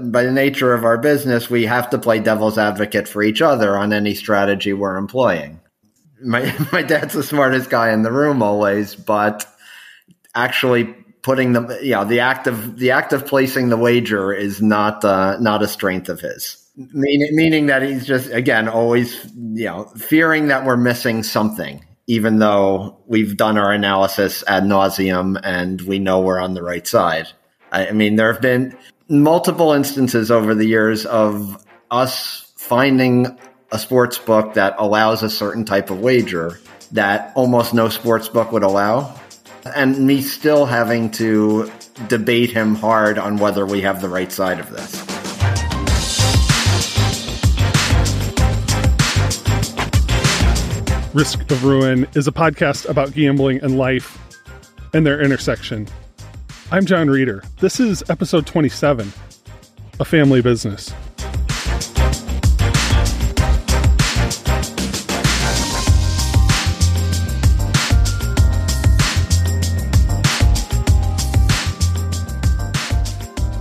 by the nature of our business, we have to play devil's advocate for each other on any strategy we're employing. My my dad's the smartest guy in the room always, but actually putting the you know the act of the act of placing the wager is not uh, not a strength of his. Meaning, meaning that he's just again always you know fearing that we're missing something, even though we've done our analysis ad nauseum and we know we're on the right side. I, I mean, there have been multiple instances over the years of us finding a sports book that allows a certain type of wager that almost no sports book would allow. And me still having to debate him hard on whether we have the right side of this. Risk of Ruin is a podcast about gambling and life and their intersection. I'm John Reeder. This is episode 27 A Family Business.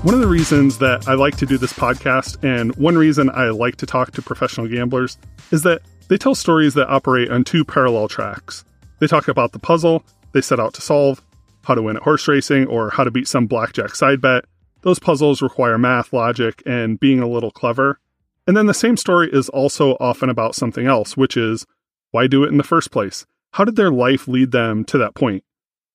One of the reasons that I like to do this podcast, and one reason I like to talk to professional gamblers, is that they tell stories that operate on two parallel tracks. They talk about the puzzle they set out to solve, how to win at horse racing, or how to beat some blackjack side bet. Those puzzles require math, logic, and being a little clever. And then the same story is also often about something else, which is why do it in the first place? How did their life lead them to that point?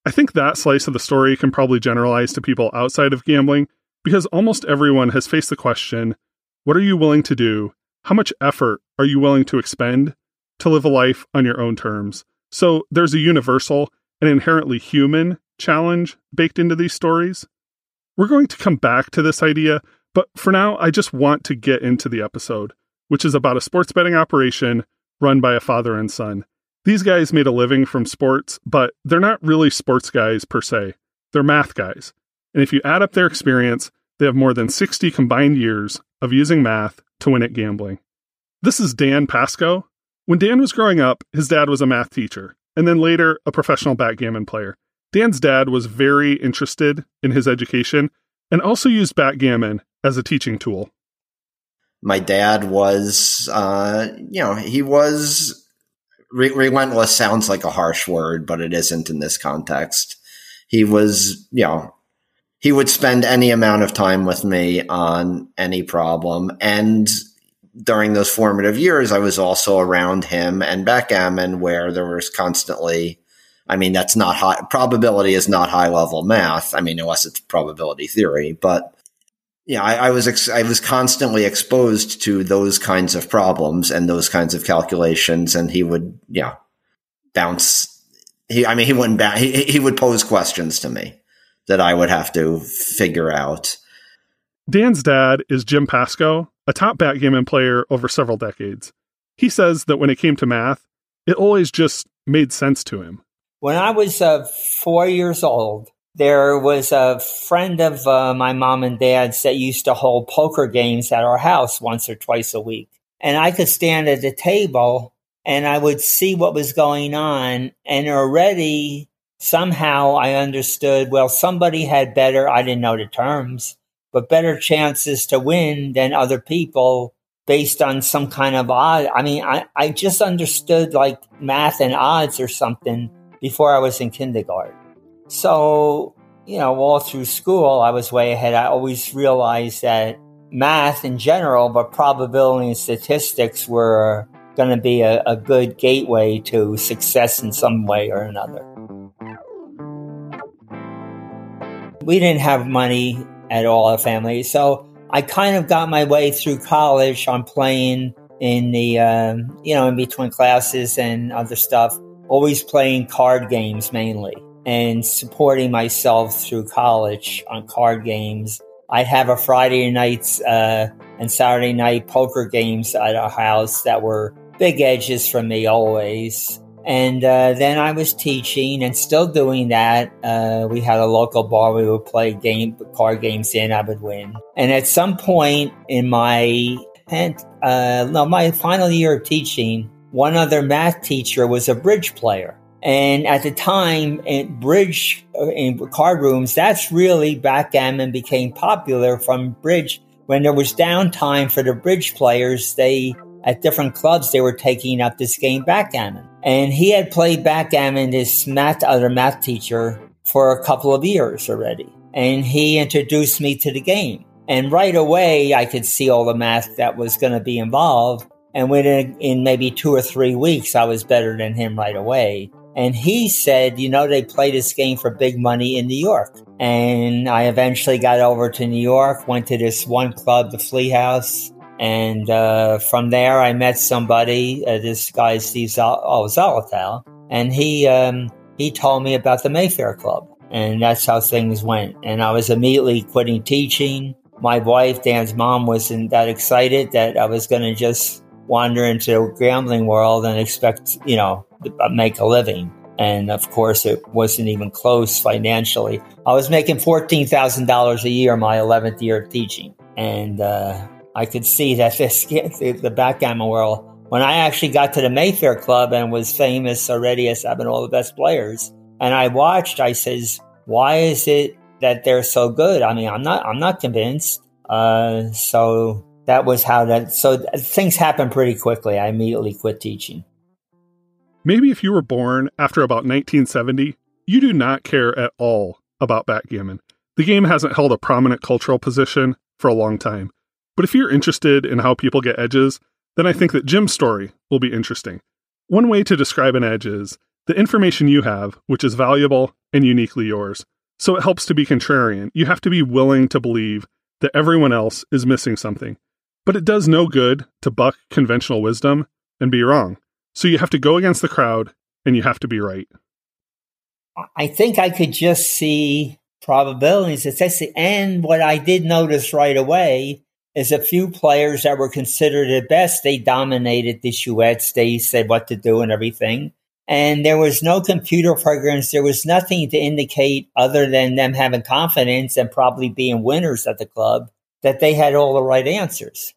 I think that slice of the story can probably generalize to people outside of gambling because almost everyone has faced the question what are you willing to do? How much effort are you willing to expend to live a life on your own terms? So there's a universal and inherently human challenge baked into these stories. We're going to come back to this idea, but for now, I just want to get into the episode, which is about a sports betting operation run by a father and son. These guys made a living from sports, but they're not really sports guys per se. They're math guys. And if you add up their experience, they have more than 60 combined years of using math to win at gambling. This is Dan Pasco. When Dan was growing up, his dad was a math teacher, and then later a professional backgammon player. Dan's dad was very interested in his education and also used backgammon as a teaching tool. My dad was, uh, you know, he was re- relentless. Sounds like a harsh word, but it isn't in this context. He was, you know, he would spend any amount of time with me on any problem. And during those formative years, I was also around him and backgammon, where there was constantly I mean, that's not high probability is not high level math. I mean, unless it's probability theory, but yeah, I, I was ex- I was constantly exposed to those kinds of problems and those kinds of calculations, and he would yeah bounce. He, I mean, he wouldn't ba- he he would pose questions to me that I would have to figure out. Dan's dad is Jim Pasco, a top backgammon player over several decades. He says that when it came to math, it always just made sense to him. When I was uh, four years old, there was a friend of uh, my mom and dad's that used to hold poker games at our house once or twice a week. And I could stand at the table and I would see what was going on. And already somehow I understood, well, somebody had better, I didn't know the terms, but better chances to win than other people based on some kind of odd. I mean, I, I just understood like math and odds or something before I was in kindergarten. So, you know, all through school, I was way ahead. I always realized that math in general, but probability and statistics were going to be a, a good gateway to success in some way or another. We didn't have money at all, a family. So I kind of got my way through college on playing in the, um, you know, in between classes and other stuff always playing card games mainly and supporting myself through college on card games. I'd have a Friday nights uh, and Saturday night poker games at our house that were big edges for me always. And uh, then I was teaching and still doing that. Uh, we had a local bar we would play game card games in. I would win. And at some point in my uh, no, my final year of teaching, one other math teacher was a bridge player. And at the time, in bridge uh, in card rooms, that's really backgammon became popular from bridge when there was downtime for the bridge players, they at different clubs they were taking up this game backgammon. And he had played backgammon, this math other math teacher, for a couple of years already. And he introduced me to the game. And right away I could see all the math that was going to be involved. And within in maybe two or three weeks, I was better than him right away. And he said, you know, they play this game for big money in New York. And I eventually got over to New York, went to this one club, the Flea House. And uh, from there, I met somebody, uh, this guy, Steve Zal- oh. And he, um, he told me about the Mayfair Club. And that's how things went. And I was immediately quitting teaching. My wife, Dan's mom, wasn't that excited that I was going to just wander into the gambling world and expect, you know, make a living. And of course, it wasn't even close financially. I was making $14,000 a year my 11th year of teaching. And uh, I could see that this, the backgammon world, when I actually got to the Mayfair Club and was famous already as having all the best players, and I watched, I says, why is it that they're so good? I mean, I'm not, I'm not convinced. Uh, so that was how that, so things happened pretty quickly. I immediately quit teaching. Maybe if you were born after about 1970, you do not care at all about backgammon. The game hasn't held a prominent cultural position for a long time. But if you're interested in how people get edges, then I think that Jim's story will be interesting. One way to describe an edge is the information you have, which is valuable and uniquely yours. So it helps to be contrarian. You have to be willing to believe that everyone else is missing something. But it does no good to buck conventional wisdom and be wrong. So you have to go against the crowd and you have to be right. I think I could just see probabilities. And what I did notice right away is a few players that were considered the best. They dominated the chouettes. They said what to do and everything. And there was no computer programs. There was nothing to indicate other than them having confidence and probably being winners at the club that they had all the right answers.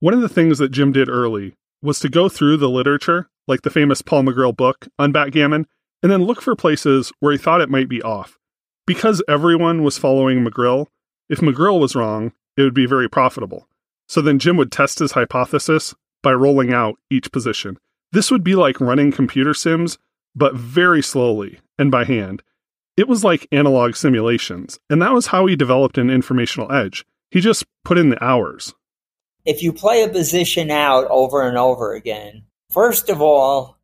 One of the things that Jim did early was to go through the literature, like the famous Paul Magriel book on backgammon, and then look for places where he thought it might be off. Because everyone was following Magriel, if Magriel was wrong, it would be very profitable. So then Jim would test his hypothesis by rolling out each position. This would be like running computer sims, but very slowly and by hand. It was like analog simulations, and that was how he developed an informational edge. He just put in the hours if you play a position out over and over again, first of all,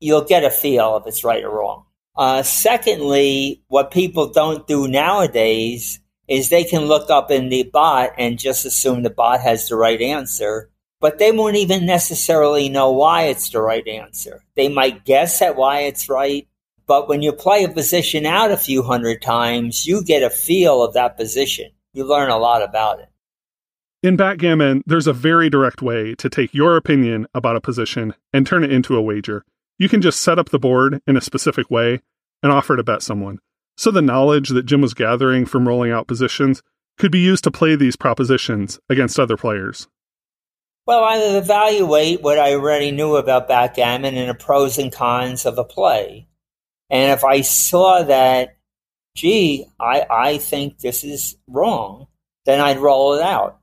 you'll get a feel if it's right or wrong. Uh, secondly, what people don't do nowadays is they can look up in the bot and just assume the bot has the right answer, but they won't even necessarily know why it's the right answer. They might guess at why it's right, but when you play a position out a few hundred times, you get a feel of that position. You learn a lot about it. In backgammon, there's a very direct way to take your opinion about a position and turn it into a wager. You can just set up the board in a specific way and offer to bet someone. So the knowledge that Jim was gathering from rolling out positions could be used to play these propositions against other players. Well, I would evaluate what I already knew about backgammon and the pros and cons of a play. And if I saw that, gee, I, I think this is wrong, then I'd roll it out.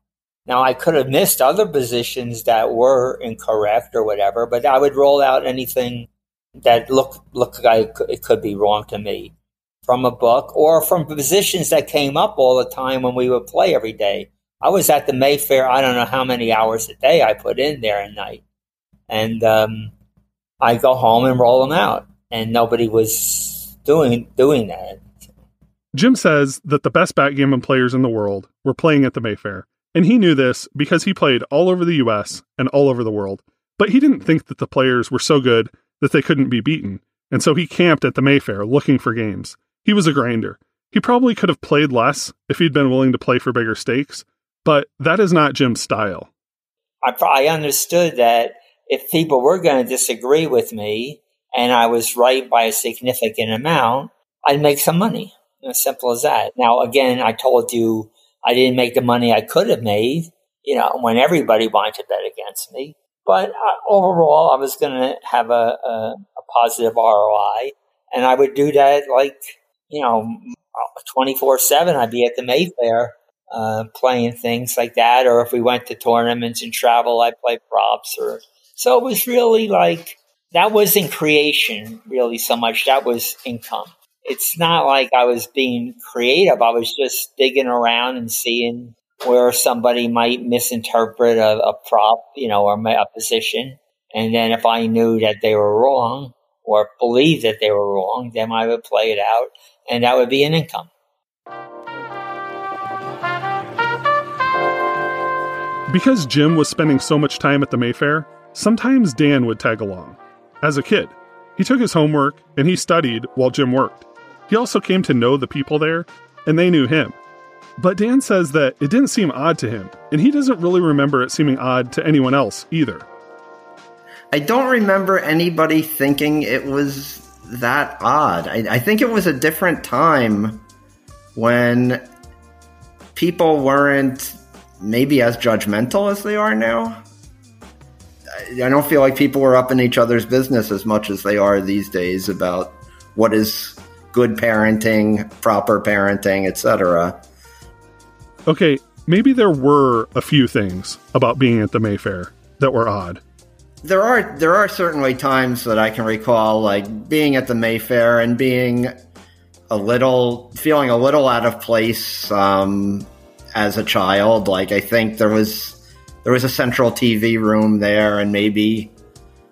Now, I could have missed other positions that were incorrect or whatever, but I would roll out anything that looked looked like it could be wrong to me from a book or from positions that came up all the time when we would play every day. I was at the Mayfair. I don't know how many hours a day I put in there at night, and um, I go home and roll them out, and nobody was doing doing that. Jim says that the best backgammon players in the world were playing at the Mayfair, and he knew this because he played all over the US and all over the world. But he didn't think that the players were so good that they couldn't be beaten, and so he camped at the Mayfair looking for games. He was a grinder. He probably could have played less if he'd been willing to play for bigger stakes, but that is not Jim's style. I, I understood that if people were going to disagree with me and I was right by a significant amount, I'd make some money. As simple as that. Now, again, I told you I didn't make the money I could have made, you know, when everybody wanted to bet against me. But uh, overall, I was going to have a, a, a positive ROI. And I would do that like, you know, 24 7. I'd be at the Mayfair uh, playing things like that. Or if we went to tournaments and travel, I played props. Or so it was really like that wasn't creation really so much. That was income. It's not like I was being creative. I was just digging around and seeing where somebody might misinterpret a, a prop, you know, or a position. And then if I knew that they were wrong or believed that they were wrong, then I would play it out and that would be an income. Because Jim was spending so much time at the Mayfair, sometimes Dan would tag along. As a kid, he took his homework and he studied while Jim worked. He also came to know the people there, and they knew him. But Dan says that it didn't seem odd to him, and he doesn't really remember it seeming odd to anyone else either. I don't remember anybody thinking it was that odd. I, I think it was a different time when people weren't maybe as judgmental as they are now. I don't feel like people were up in each other's business as much as they are these days about what is good parenting, proper parenting, etc. Okay, maybe there were a few things about being at the Mayfair that were odd. There are there are certainly times that I can recall like being at the Mayfair and being a little feeling a little out of place um, as a child. Like I think there was there was a central TV room there, and maybe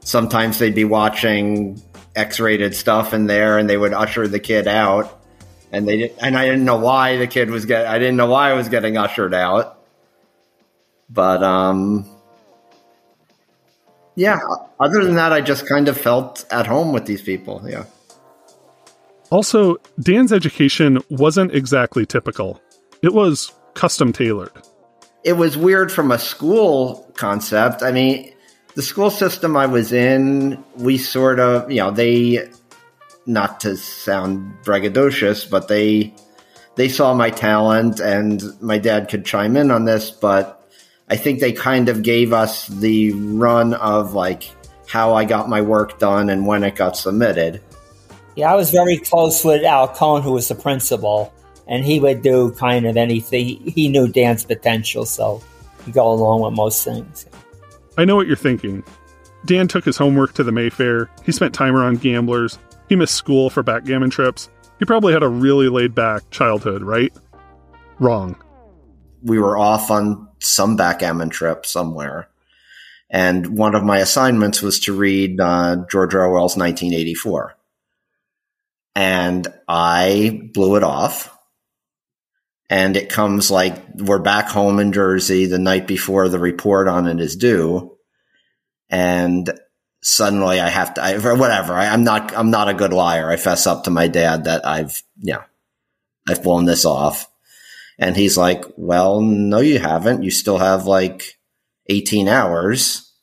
sometimes they'd be watching X-rated stuff in there, and they would usher the kid out, and they did, and I didn't know why the kid was get I didn't know why I was getting ushered out, but um. Yeah, other than that, I just kind of felt at home with these people. Yeah. Also, Dan's education wasn't exactly typical. It was custom tailored. It was weird from a school concept. I mean, the school system I was in, we sort of, you know, they, not to sound braggadocious, but they, they saw my talent and my dad could chime in on this, but I think they kind of gave us the run of like how I got my work done and when it got submitted. Yeah, I was very close with Al Cohn, who was the principal, and he would do kind of anything. He knew Dan's potential, so he'd go along with most things. I know what you're thinking. Dan took his homework to the Mayfair. He spent time around gamblers. He missed school for backgammon trips. He probably had a really laid back childhood, right? Wrong. We were off on some backgammon trip somewhere. And one of my assignments was to read uh, George Orwell's 1984. And I blew it off and it comes like we're back home in Jersey the night before the report on it is due, and suddenly I have to, I, whatever. I, am not, I'm not a good liar. I fess up to my dad that I've, yeah, I've blown this off, and he's like, "Well, no, you haven't. You still have like 18 hours,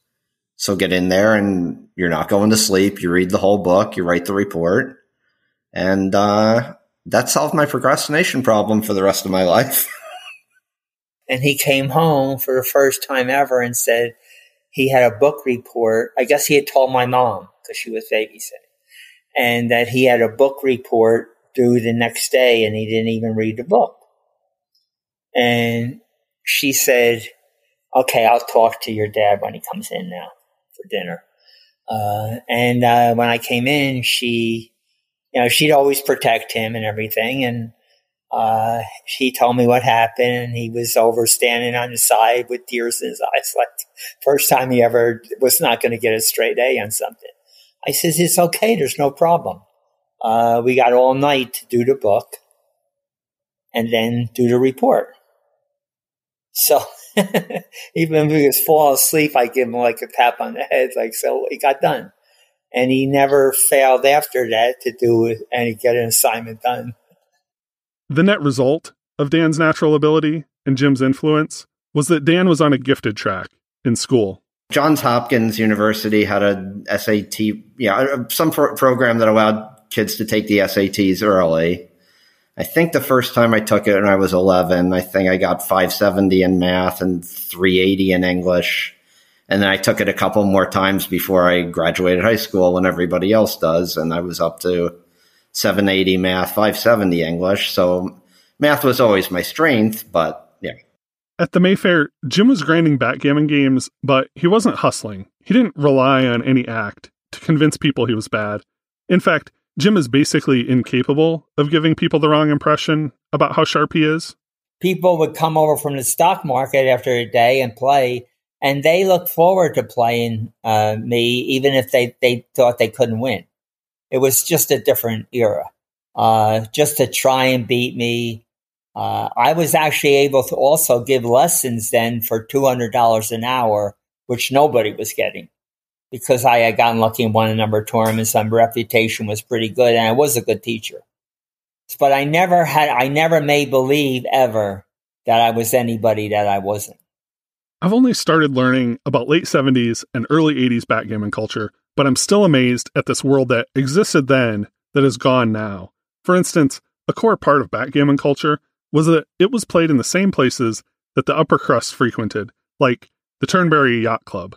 so get in there and you're not going to sleep. You read the whole book. You write the report." And uh, that solved my procrastination problem for the rest of my life. and he came home for the first time ever and said he had a book report. I guess he had told my mom because she was babysitting, and that he had a book report due the next day and he didn't even read the book. And she said, Okay, I'll talk to your dad when he comes in now for dinner. Uh, and uh, when I came in, she you know, she'd always protect him and everything. And uh, he told me what happened, and he was over standing on his side with tears in his eyes, like first time he ever was not going to get a straight A on something. I says, "It's okay. There's no problem. Uh, we got all night to do the book, and then do the report." So even if he was falling asleep, I give him like a tap on the head, like so. He got done and he never failed after that to do and get an assignment done. The net result of Dan's natural ability and Jim's influence was that Dan was on a gifted track in school. Johns Hopkins University had a SAT, yeah, some pro- program that allowed kids to take the SATs early. I think the first time I took it when I was 11, I think I got 570 in math and 380 in English. And then I took it a couple more times before I graduated high school when everybody else does. And I was up to 780 math, 570 English. So math was always my strength, but Yeah. At the Mayfair, Jim was grinding backgammon games, but he wasn't hustling. He didn't rely on any act to convince people he was bad. In fact, Jim is basically incapable of giving people the wrong impression about how sharp he is. People would come over from the stock market after a day and play, and they looked forward to playing uh, me, even if they, they thought they couldn't win. It was just a different era. Uh, just to try and beat me. Uh, I was actually able to also give lessons then for $200 an hour, which nobody was getting because I had gotten lucky and won a number of tournaments. My reputation was pretty good, and I was a good teacher. But I never had, I never made believe ever that I was anybody that I wasn't. I've only started learning about late 70s and early 80s backgammon culture, but I'm still amazed at this world that existed then that is gone now. For instance, a core part of backgammon culture was that it was played in the same places that the upper crust frequented, like the Turnberry Yacht Club.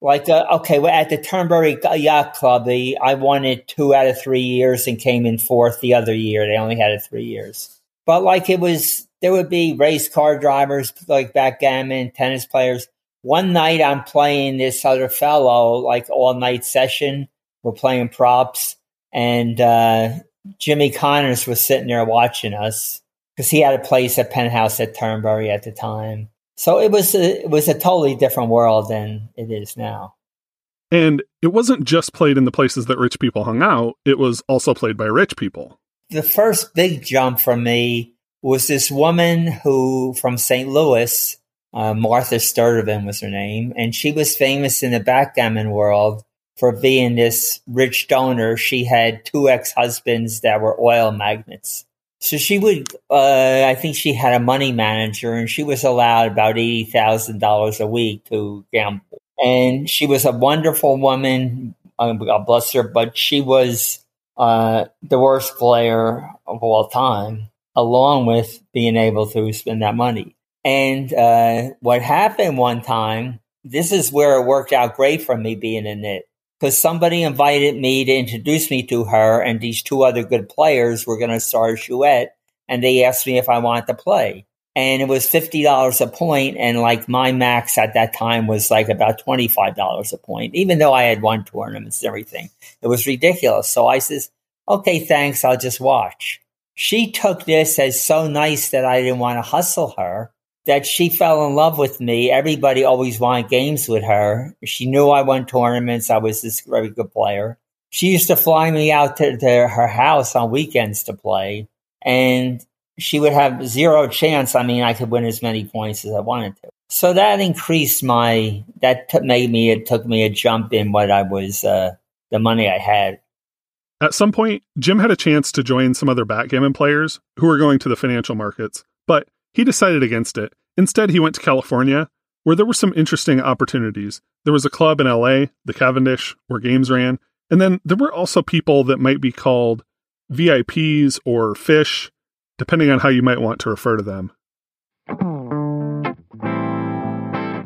Like, uh, okay, well, at the Turnberry Yacht Club, the, I won it two out of three years and came in fourth the other year. They only had it three years. But like it was, there would be race car drivers, like backgammon, tennis players. One night I'm playing this other fellow, like all night session. We're playing props. And uh, Jimmy Connors was sitting there watching us because he had a place at Penthouse at Turnberry at the time. So it was a, it was a totally different world than it is now. And it wasn't just played in the places that rich people hung out, it was also played by rich people. The first big jump for me was this woman who from St. Louis, uh, Martha Sturdivant was her name, and she was famous in the backgammon world for being this rich donor. She had two ex-husbands that were oil magnates. So she would, uh, I think she had a money manager and she was allowed about $80,000 a week to gamble. And she was a wonderful woman. Uh, God bless her, but she was uh, the worst player of all time, along with being able to spend that money. And uh, what happened one time, this is where it worked out great for me being in it because somebody invited me to introduce me to her, and these two other good players were going to start a chouette, and they asked me if I wanted to play. And it was fifty dollars a point, and like my max at that time was like about twenty five dollars a point, even though I had won tournaments and everything. It was ridiculous. So I says, "Okay, thanks. I'll just watch." She took this as so nice that I didn't want to hustle her, that she fell in love with me. Everybody always wanted games with her. She knew I won tournaments. I was this very good player. She used to fly me out to, to her house on weekends to play, and she would have zero chance. I mean, I could win as many points as I wanted to. So that increased my, that t- made me, it took me a jump in what I was, uh, the money I had. At some point, Jim had a chance to join some other backgammon players who were going to the financial markets, but he decided against it. Instead, he went to California, where there were some interesting opportunities. There was a club in LA, the Cavendish, where games ran, and then there were also people that might be called VIPs or fish, depending on how you might want to refer to them.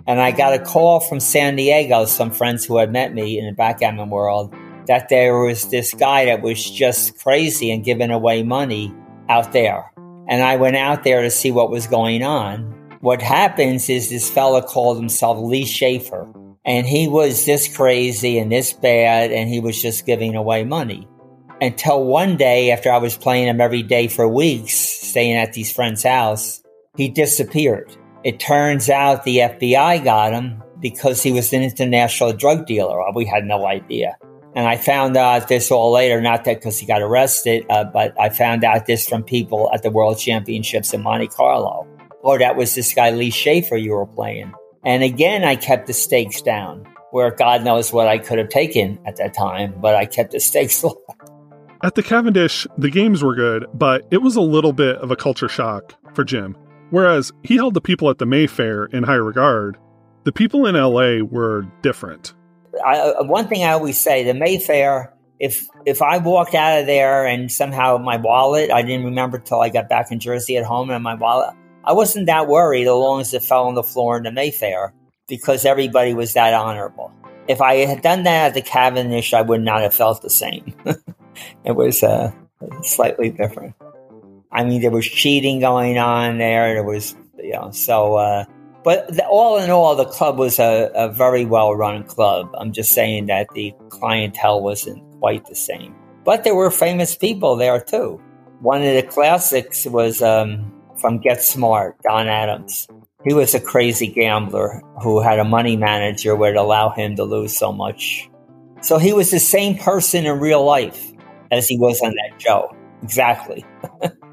And I got a call from San Diego, some friends who had met me in the backgammon world, that there was this guy that was just crazy and giving away money out there. And I went out there to see what was going on. What happens is this fella called himself Lee Schaefer. And he was this crazy and this bad, and he was just giving away money. Until one day, after I was playing him every day for weeks, staying at these friends' house, he disappeared. It turns out the FBI got him because he was an international drug dealer. We had no idea. And I found out this all later, not that because he got arrested, uh, but I found out this from people at the World Championships in Monte Carlo. Oh, that was this guy Lee Schaefer you were playing. And again, I kept the stakes down, where God knows what I could have taken at that time, but I kept the stakes low. At the Cavendish, the games were good, but it was a little bit of a culture shock for Jim. Whereas he held the people at the Mayfair in high regard, the people in LA were different. I, uh, one thing I always say: the Mayfair. If if I walked out of there and somehow my wallet, I didn't remember till I got back in Jersey at home, and my wallet, I wasn't that worried as long as it fell on the floor in the Mayfair because everybody was that honorable. If I had done that at the Cavendish, I would not have felt the same. it was uh, slightly different. I mean, there was cheating going on there. There was You know, so. Uh, but the, all in all, the club was a, a very well run club. I'm just saying that the clientele wasn't quite the same. But there were famous people there too. One of the classics was um, from Get Smart, Don Adams. He was a crazy gambler who had a money manager would allow him to lose so much. So he was the same person in real life as he was on that show. Exactly.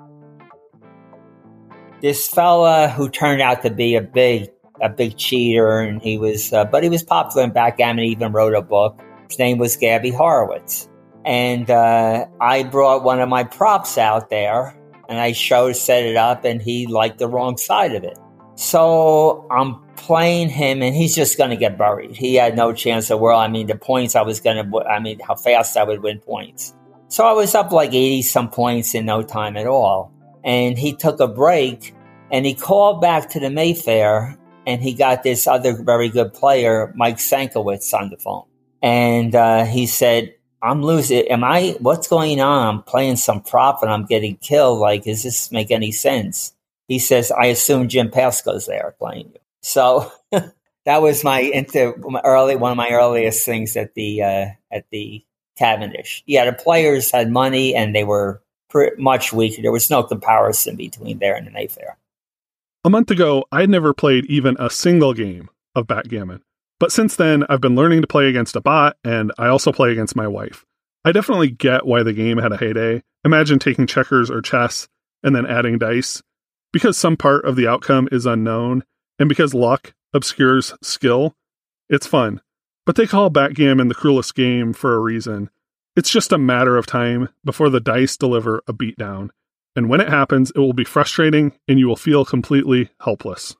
this fella who turned out to be a big a big cheater and he was uh, but he was popular in backgammon. He even wrote a book. His name was Gaby Horowitz. And uh, i brought one of my props out there and i showed set it up and he liked the wrong side of it. So i'm playing him and he's just going to get buried. He had no chance of world i mean the points i was going to i mean how fast i would win points. So i was up like 80 some points in no time at all. And he took a break and he called back to the Mayfair and he got this other very good player, Mike Senkiewicz, on the phone. And uh, he said, I'm losing. Am I, what's going on? I'm playing some prop and I'm getting killed. Like, does this make any sense? He says, I assume Jim Pasco's there playing you. So that was my into early, one of my earliest things at the, uh, at the Cavendish. Yeah, the players had money and they were much weaker. There was no comparison between there and the Mayfair. A month ago, I'd never played even a single game of backgammon. But since then, I've been learning to play against a bot, and I also play against my wife. I definitely get why the game had a heyday. Imagine taking checkers or chess and then adding dice. Because some part of the outcome is unknown, and because luck obscures skill, it's fun. But they call backgammon the cruelest game for a reason. It's just a matter of time before the dice deliver a beatdown, and when it happens, it will be frustrating and you will feel completely helpless.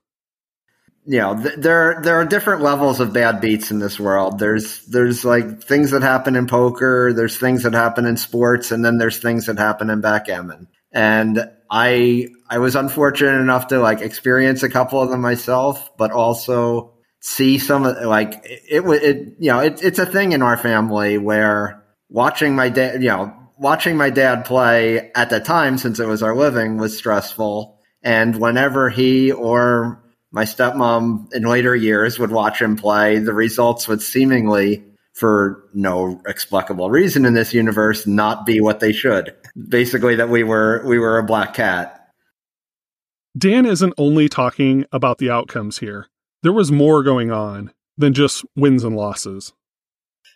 You know, th- there there are different levels of bad beats in this world. There's there's like things that happen in poker, there's things that happen in sports, and then there's things that happen in backgammon. And I I was unfortunate enough to like experience a couple of them myself, but also see some of like it. It, it you know it, it's a thing in our family where watching my dad, you know, watching my dad play at the time, since it was our living, was stressful. And whenever he or my stepmom in later years would watch him play, the results would seemingly, for no explicable reason in this universe, not be what they should. Basically, that we were we were a black cat. Dan isn't only talking about the outcomes here. There was more going on than just wins and losses.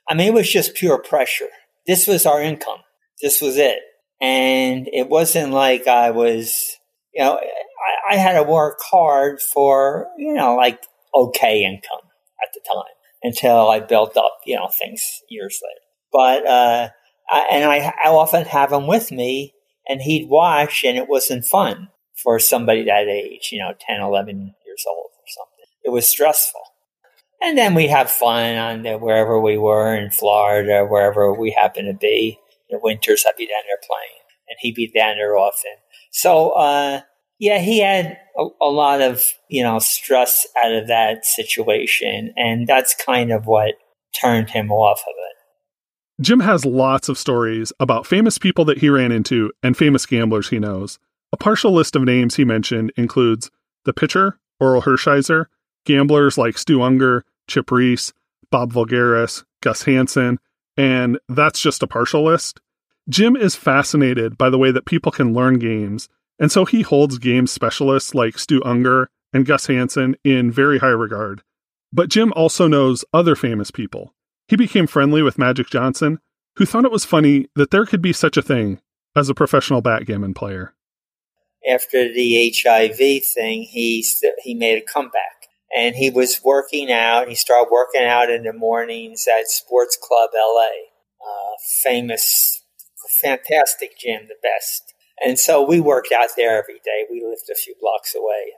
I mean, it was just pure pressure. This was our income. This was it. And it wasn't like I was, you know, I, I had to work hard for, you know, like okay income at the time until I built up, you know, things years later. But, uh, I, and I, I often have him with me and he'd watch and it wasn't fun for somebody that age, you know, 10, 11 years old or something. It was stressful. And then we'd have fun on the, wherever we were in Florida, wherever we happen to be the winters I'd be down there playing, and he'd be down there often. So, uh, yeah, he had a, a, lot of you know stress out of that situation, and that's kind of what turned him off of it. Jim has lots of stories about famous people that he ran into and famous gamblers he knows. A partial list of names he mentioned includes the pitcher, Orel Hershiser, gamblers like Stu Ungar, Chip Reese, Bob Voulgaris, Gus Hansen, and that's just a partial list. Jim is fascinated by the way that people can learn games, and so he holds game specialists like Stu Ungar and Gus Hansen in very high regard. But Jim also knows other famous people. He became friendly with Magic Johnson, who thought it was funny that there could be such a thing as a professional backgammon player. After the HIV thing, he he made a comeback and he was working out. He started working out in the mornings at Sports Club LA, uh, famous, fantastic gym, the best. And so we worked out there every day. We lived a few blocks away.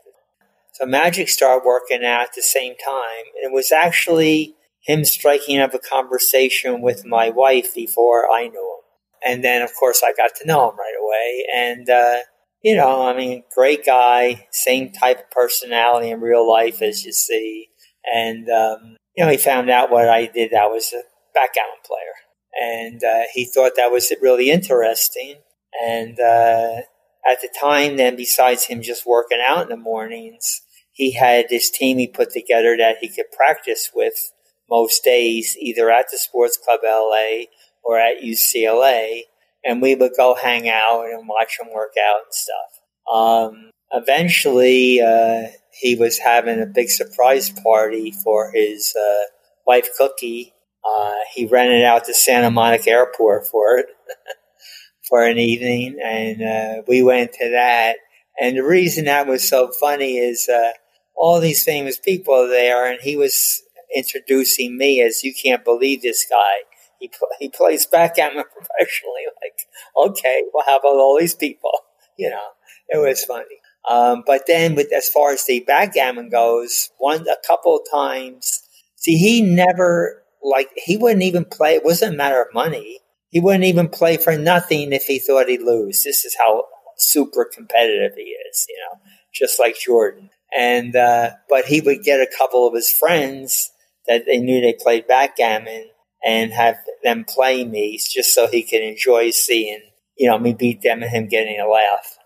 So Magic started working out at the same time. And it was actually him striking up a conversation with my wife before I knew him. And then, of course, I got to know him right away. And uh, you know, I mean, great guy, same type of personality in real life as you see. And, um, you know, he found out what I did. I was a backgammon player. And uh, he thought that was really interesting. And uh, at the time, then besides him just working out in the mornings, he had this team he put together that he could practice with most days, either at the Sports Club LA or at UCLA. And we would go hang out and watch him work out and stuff. Um, eventually, uh, he was having a big surprise party for his uh, wife, Cookie. Uh, he rented out the Santa Monica Airport for it. for an evening, and uh, we went to that. And the reason that was so funny is uh, all these famous people there, and he was introducing me as you can't believe this guy. He pl- he plays backgammon professionally. Like, okay, well, how about all these people? You know, it was funny. Um, but then, with as far as the backgammon goes, one a couple of times. See, he never like he wouldn't even play. It wasn't a matter of money. He wouldn't even play for nothing if he thought he'd lose. This is how super competitive he is, you know, just like Jordan. And, uh, but he would get a couple of his friends that they knew they played backgammon and have them play me just so he can enjoy seeing, you know, me beat them and him getting a laugh.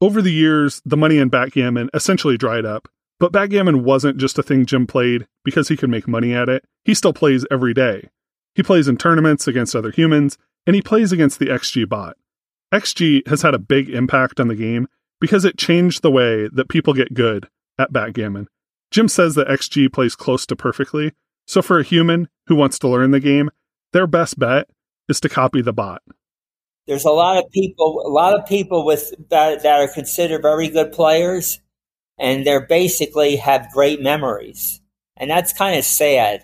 Over the years, the money in backgammon essentially dried up. But backgammon wasn't just a thing Jim played because he could make money at it. He still plays every day. He plays in tournaments against other humans, and he plays against the XG bot. XG has had a big impact on the game because it changed the way that people get good at backgammon. Jim says that XG plays close to perfectly, so for a human who wants to learn the game, their best bet is to copy the bot. There's a lot of people, a lot of people with that, that are considered very good players, and they're basically have great memories, and that's kind of sad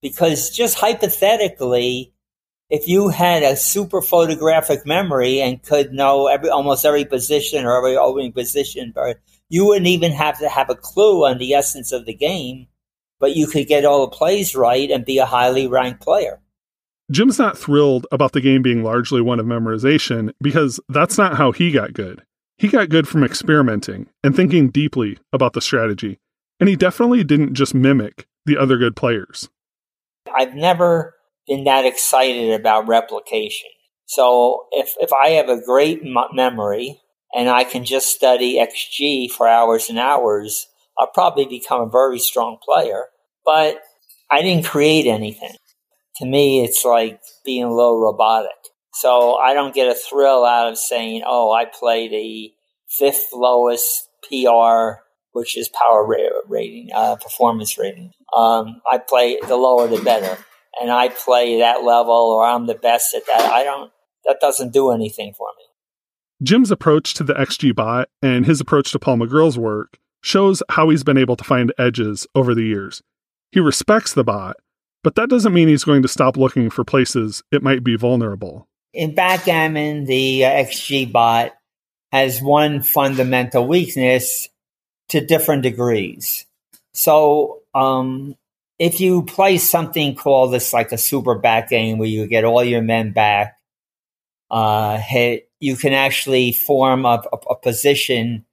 because just hypothetically, if you had a super photographic memory and could know every almost every position or every opening position, you wouldn't even have to have a clue on the essence of the game, but you could get all the plays right and be a highly ranked player. Jim's not thrilled about the game being largely one of memorization because that's not how he got good. He got good from experimenting and thinking deeply about the strategy, and he definitely didn't just mimic the other good players. I've never been that excited about replication. So if, if I have a great m- memory and I can just study XG for hours and hours, I'll probably become a very strong player. But I didn't create anything. To me, it's like being a little robotic. So I don't get a thrill out of saying, oh, I played a fifth lowest PR which is power rating, uh, performance rating. Um, I play the lower the better, and I play that level, or I'm the best at that. I don't. That doesn't do anything for me. Jim's approach to the XG bot and his approach to Paul Magriel's work shows how he's been able to find edges over the years. He respects the bot, but that doesn't mean he's going to stop looking for places it might be vulnerable. In backgammon, the uh, XG bot has one fundamental weakness, to different degrees. So, um, if you play something called this like a super back game where you get all your men back, uh, hit, you can actually form a, a, a position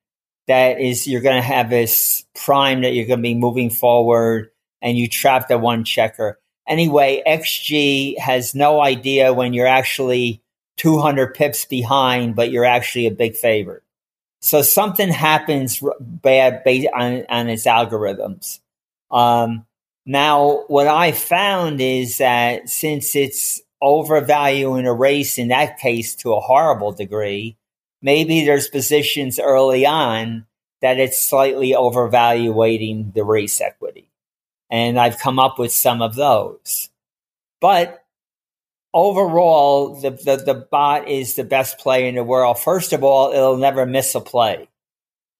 that is you're going to have this prime that you're going to be moving forward, and you trap the one checker. Anyway, XG has no idea when you're actually 200 pips behind, but you're actually a big favorite. So something happens bad based on, on its algorithms. Um, now, what I found is that since it's overvaluing a race in that case to a horrible degree, maybe there's positions early on that it's slightly overvaluating the race equity. And I've come up with some of those. But overall, the, the, the bot is the best play in the world. First of all, it'll never miss a play.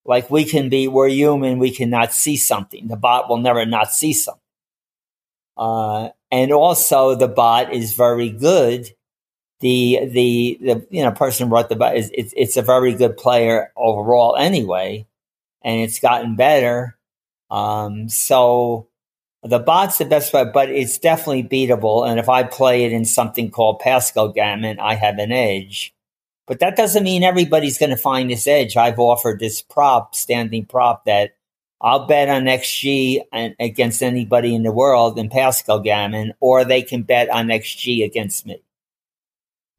Like we can be, we're human, we cannot see something. The bot will never not see something. Uh, and also the bot is very good. The, the, the, you know, person wrote the it's, it's a very good player overall anyway. And it's gotten better. Um, so, the bot's the best way, but it's definitely beatable. And if I play it in something called Pascal Gammon, I have an edge. But that doesn't mean everybody's going to find this edge. I've offered this prop, standing prop, that I'll bet on XG against anybody in the world in Pascal Gammon, or they can bet on XG against me.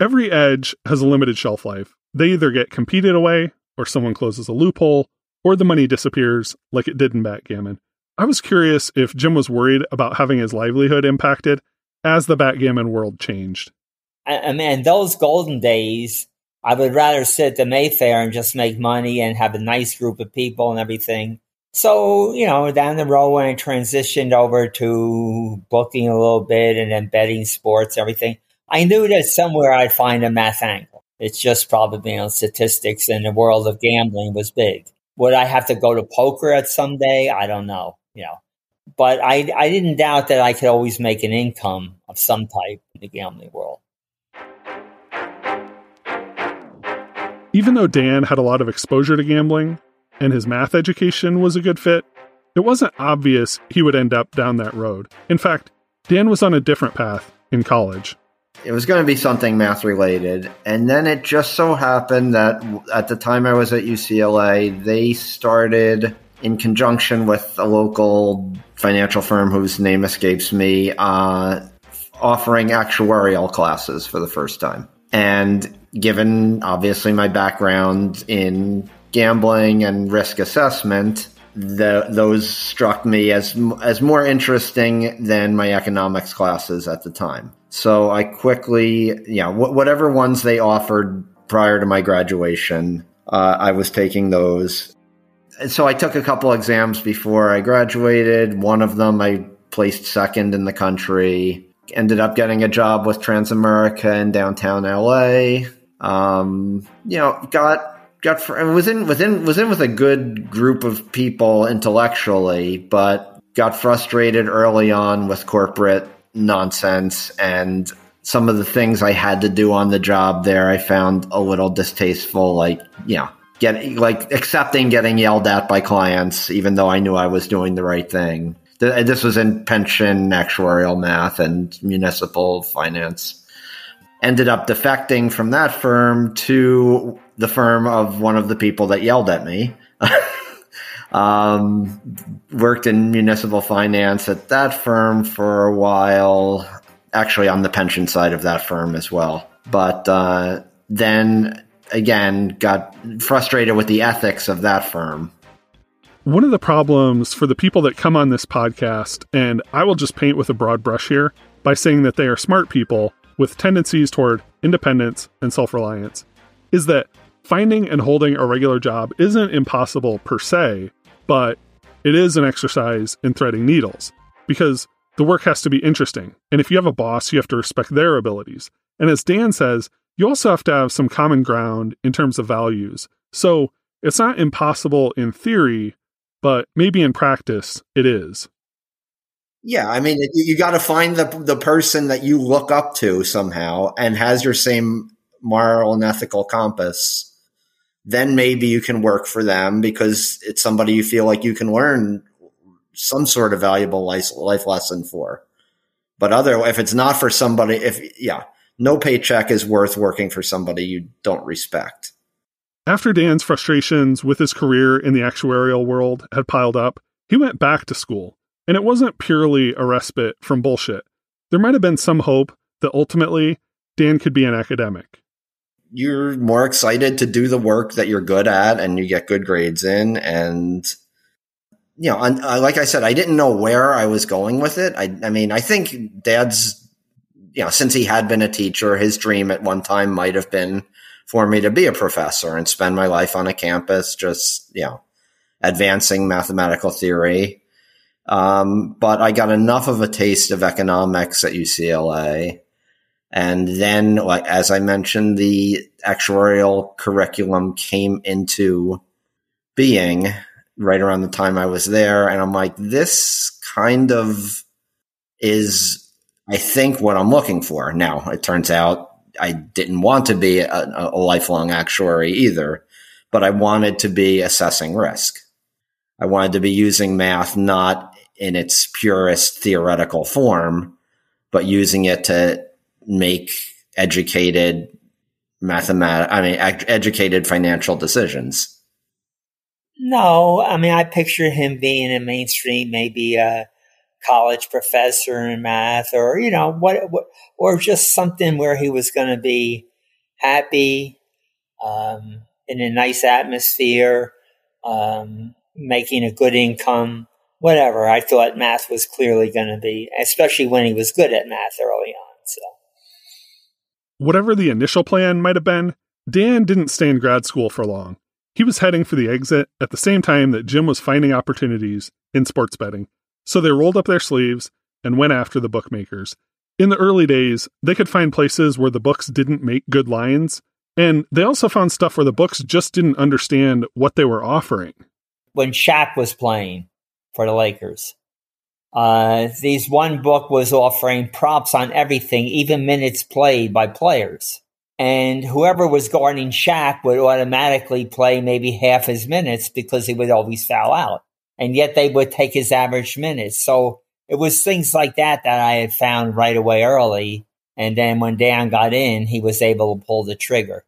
Every edge has a limited shelf life, they either get competed away, or someone closes a loophole, or the money disappears like it did in backgammon. I was curious if Jim was worried about having his livelihood impacted as the backgammon world changed. I, mean, those golden days, I would rather sit at the Mayfair and just make money and have a nice group of people and everything. So, you know, down the road when I transitioned over to booking a little bit and then betting sports, everything, I knew that somewhere I'd find a math angle. It's just probably, you know, statistics and the world of gambling was big. Would I have to go to poker at some day? I don't know, you know. But I, I didn't doubt that I could always make an income of some type in the gambling world. Even though Dan had a lot of exposure to gambling and his math education was a good fit, it wasn't obvious he would end up down that road. In fact, Dan was on a different path in college. It was going to be something math related. And then it just so happened that at the time I was at UCLA, they started in conjunction with a local financial firm whose name escapes me, uh, offering actuarial classes for the first time. And given obviously my background in gambling and risk assessment, the, those struck me as as more interesting than my economics classes at the time. So I quickly, yeah, wh- whatever ones they offered prior to my graduation, uh, I was taking those. And so I took a couple exams before I graduated. One of them I placed second in the country ended up getting a job with Transamerica in downtown LA. Um, you know, got got I was in, within within with a good group of people intellectually, but got frustrated early on with corporate nonsense and some of the things I had to do on the job there I found a little distasteful like, you know, get like accepting getting yelled at by clients even though I knew I was doing the right thing this was in pension actuarial math and municipal finance. Ended up defecting from that firm to the firm of one of the people that yelled at me. um, worked in municipal finance at that firm for a while, actually on the pension side of that firm as well. But uh, then again, got frustrated with the ethics of that firm one of the problems for the people that come on this podcast, and I will just paint with a broad brush here by saying that they are smart people with tendencies toward independence and self reliance, is that finding and holding a regular job isn't impossible per se, but it is an exercise in threading needles because the work has to be interesting. And if you have a boss, you have to respect their abilities. And as Dan says, you also have to have some common ground in terms of values. So it's not impossible in theory, but maybe in practice it is. Yeah, I mean, you got to find the the person that you look up to somehow and has your same moral and ethical compass. Then maybe you can work for them because it's somebody you feel like you can learn some sort of valuable life, life lesson for. But other, if it's not for somebody, if yeah, no paycheck is worth working for somebody you don't respect. After Dan's frustrations with his career in the actuarial world had piled up, he went back to school. And it wasn't purely a respite from bullshit. There might have been some hope that ultimately Dan could be an academic. You're more excited to do the work that you're good at and you get good grades in. And, you know, uh, like I said, I didn't know where I was going with it. I, I mean, I think dad's, you know, since he had been a teacher, his dream at one time might have been for me to be a professor and spend my life on a campus just, you know, advancing mathematical theory. Um, but I got enough of a taste of economics at UCLA. And then, like, as I mentioned, the actuarial curriculum came into being right around the time I was there. And I'm like, this kind of is, I think, what I'm looking for. Now, it turns out I didn't want to be a, a lifelong actuary either, but I wanted to be assessing risk. I wanted to be using math not in its purest theoretical form, but using it to make educated mathematic, I mean, educated financial decisions. No, I mean, I picture him being a mainstream, maybe a college professor in math or, you know, what, what or just something where he was going to be happy, um, in a nice atmosphere, um, making a good income, whatever. I thought math was clearly going to be, especially when he was good at math early on. So, whatever the initial plan might have been, Dan didn't stay in grad school for long. He was heading for the exit at the same time that Jim was finding opportunities in sports betting. So they rolled up their sleeves and went after the bookmakers. In the early days, they could find places where the books didn't make good lines, and they also found stuff where the books just didn't understand what they were offering. When Shaq was playing for the Lakers, uh, these one book was offering props on everything, even minutes played by players. And whoever was guarding Shaq would automatically play maybe half his minutes because he would always foul out. And yet they would take his average minutes. So it was things like that that I had found right away early. And then when Dan got in, he was able to pull the trigger.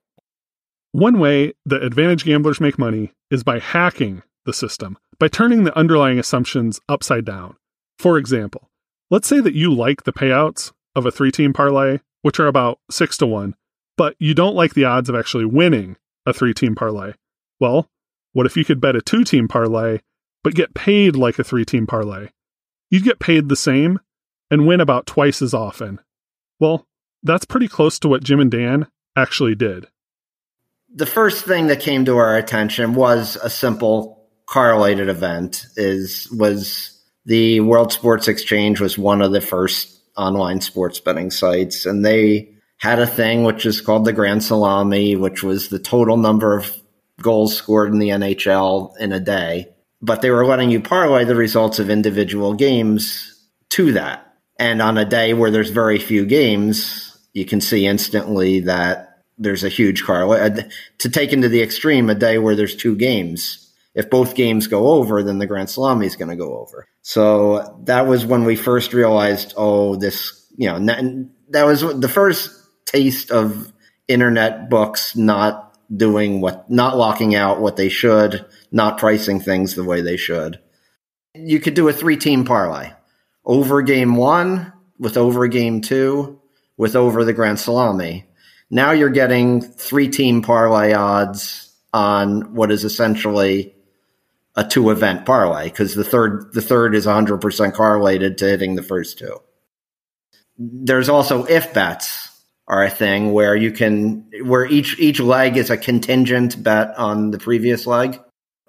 One way the advantage gamblers make money is by hacking the system, by turning the underlying assumptions upside down. For example, let's say that you like the payouts of a three team parlay, which are about six to one, but you don't like the odds of actually winning a three team parlay. Well, what if you could bet a two team parlay, but get paid like a three team parlay? You'd get paid the same and win about twice as often. Well, that's pretty close to what Jim and Dan actually did. The first thing that came to our attention was a simple correlated event is was the World Sports Exchange was one of the first online sports betting sites and they had a thing which is called the Grand Salami, which was the total number of goals scored in the NHL in a day. But they were letting you parlay the results of individual games to that. And on a day where there's very few games, you can see instantly that there's a huge correlation. Uh, to take into the extreme, a day where there's two games, if both games go over, then the Grand Salami is going to go over. So that was when we first realized, oh, this, you know, that was the first taste of internet books not doing what, not locking out what they should, not pricing things the way they should. You could do a three team parlay over game one with over game two with over the Grand Salami. Now you're getting three team parlay odds on what is essentially a two event parlay because the third the third is 100% correlated to hitting the first two. There's also if bets are a thing where you can where each each leg is a contingent bet on the previous leg.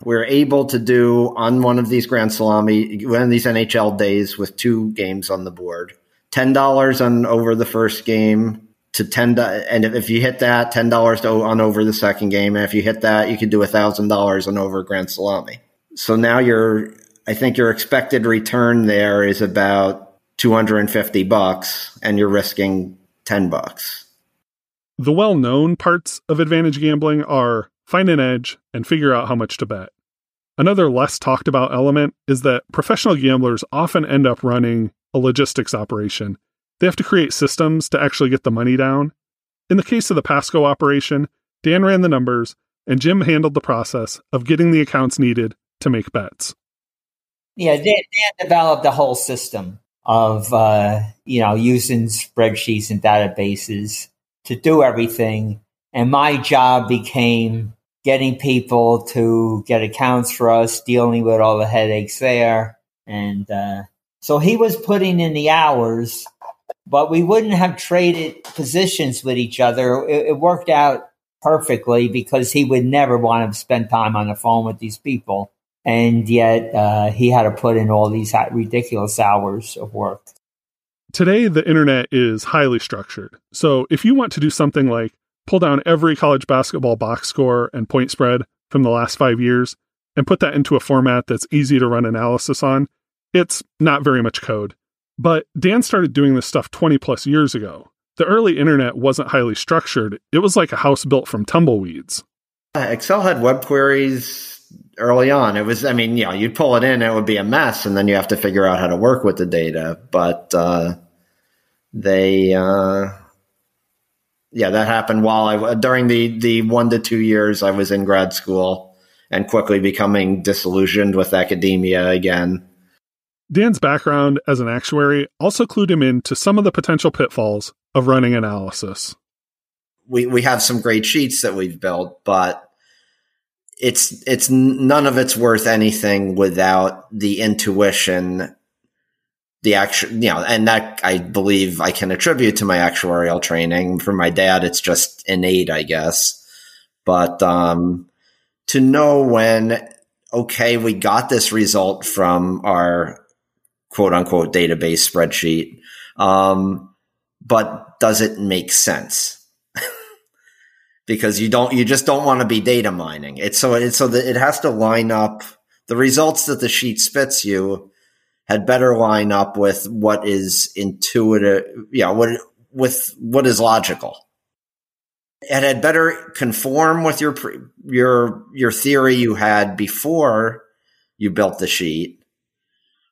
We're able to do on one of these Grand Salami, one of these NHL days with two games on the board, ten dollars on over the first game to ten, and if you hit that, ten dollars on over the second game, and if you hit that, you could do a thousand dollars on over Grand Salami. So now you're, I think your expected return there is about two hundred and fifty bucks, and you're risking 10 bucks. The well known parts of advantage gambling are find an edge and figure out how much to bet. Another less talked about element is that professional gamblers often end up running a logistics operation. They have to create systems to actually get the money down. In the case of the Pasco operation, Dan ran the numbers and Jim handled the process of getting the accounts needed to make bets. Yeah, Dan, Dan developed a whole system of uh, you know using spreadsheets and databases to do everything. And my job became getting people to get accounts for us, dealing with all the headaches there. And uh, so he was putting in the hours, but we wouldn't have traded positions with each other. It, it worked out perfectly because he would never want to spend time on the phone with these people and yet uh, he had to put in all these ridiculous hours of work. Today, the internet is highly structured. So, if you want to do something like pull down every college basketball box score and point spread from the last five years and put that into a format that's easy to run analysis on, it's not very much code. But Dan started doing this stuff 20 plus years ago. The early internet wasn't highly structured, it was like a house built from tumbleweeds. Excel had web queries early on. It was, I mean, you know, you'd pull it in, it would be a mess, and then you have to figure out how to work with the data. But uh, they, uh, yeah, that happened while I during the the one to two years I was in grad school, and quickly becoming disillusioned with academia again. Dan's background as an actuary also clued him into some of the potential pitfalls of running analysis we we have some great sheets that we've built, but it's it's none of it's worth anything without the intuition the actual you know and that i believe i can attribute to my actuarial training. For my dad it's just innate i guess. But um to know when okay we got this result from our quote unquote database spreadsheet um but does it make sense because you don't you just don't want to be data mining. It's so it's so that it has to line up the results that the sheet spits you had better line up with what is intuitive, yeah, what with what is logical. It had better conform with your your your theory you had before you built the sheet,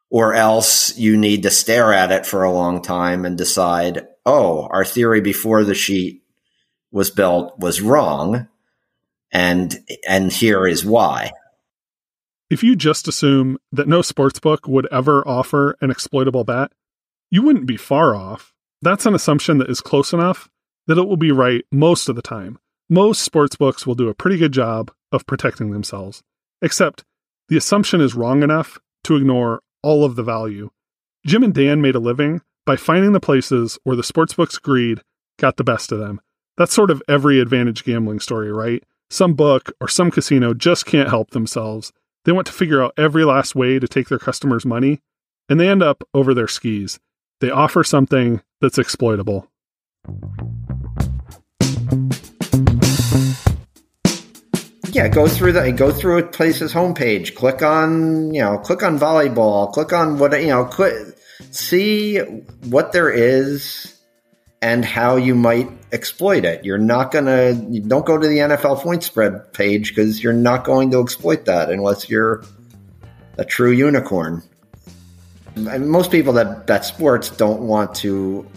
or else you need to stare at it for a long time and decide, oh, our theory before the sheet was built was wrong and and here is why. If you just assume that no sportsbook would ever offer an exploitable bet you wouldn't be far off. That's an assumption that is close enough that it will be right most of the time. Most sportsbooks will do a pretty good job of protecting themselves except the assumption is wrong enough to ignore all of the value. Jim and dan made a living by finding the places where the sportsbooks greed got the best of them that's sort of every advantage gambling story, right? Some book or some casino just can't help themselves. They want to figure out every last way to take their customers' money, and they end up over their skis. They offer something that's exploitable. Yeah, go through the go through a place's homepage. Click on you know, click on volleyball. Click on what you know. Click, see what there is and how you might exploit it. You're not going to, don't go to the NFL point spread page because you're not going to exploit that unless you're a true unicorn. And most people that bet sports don't want to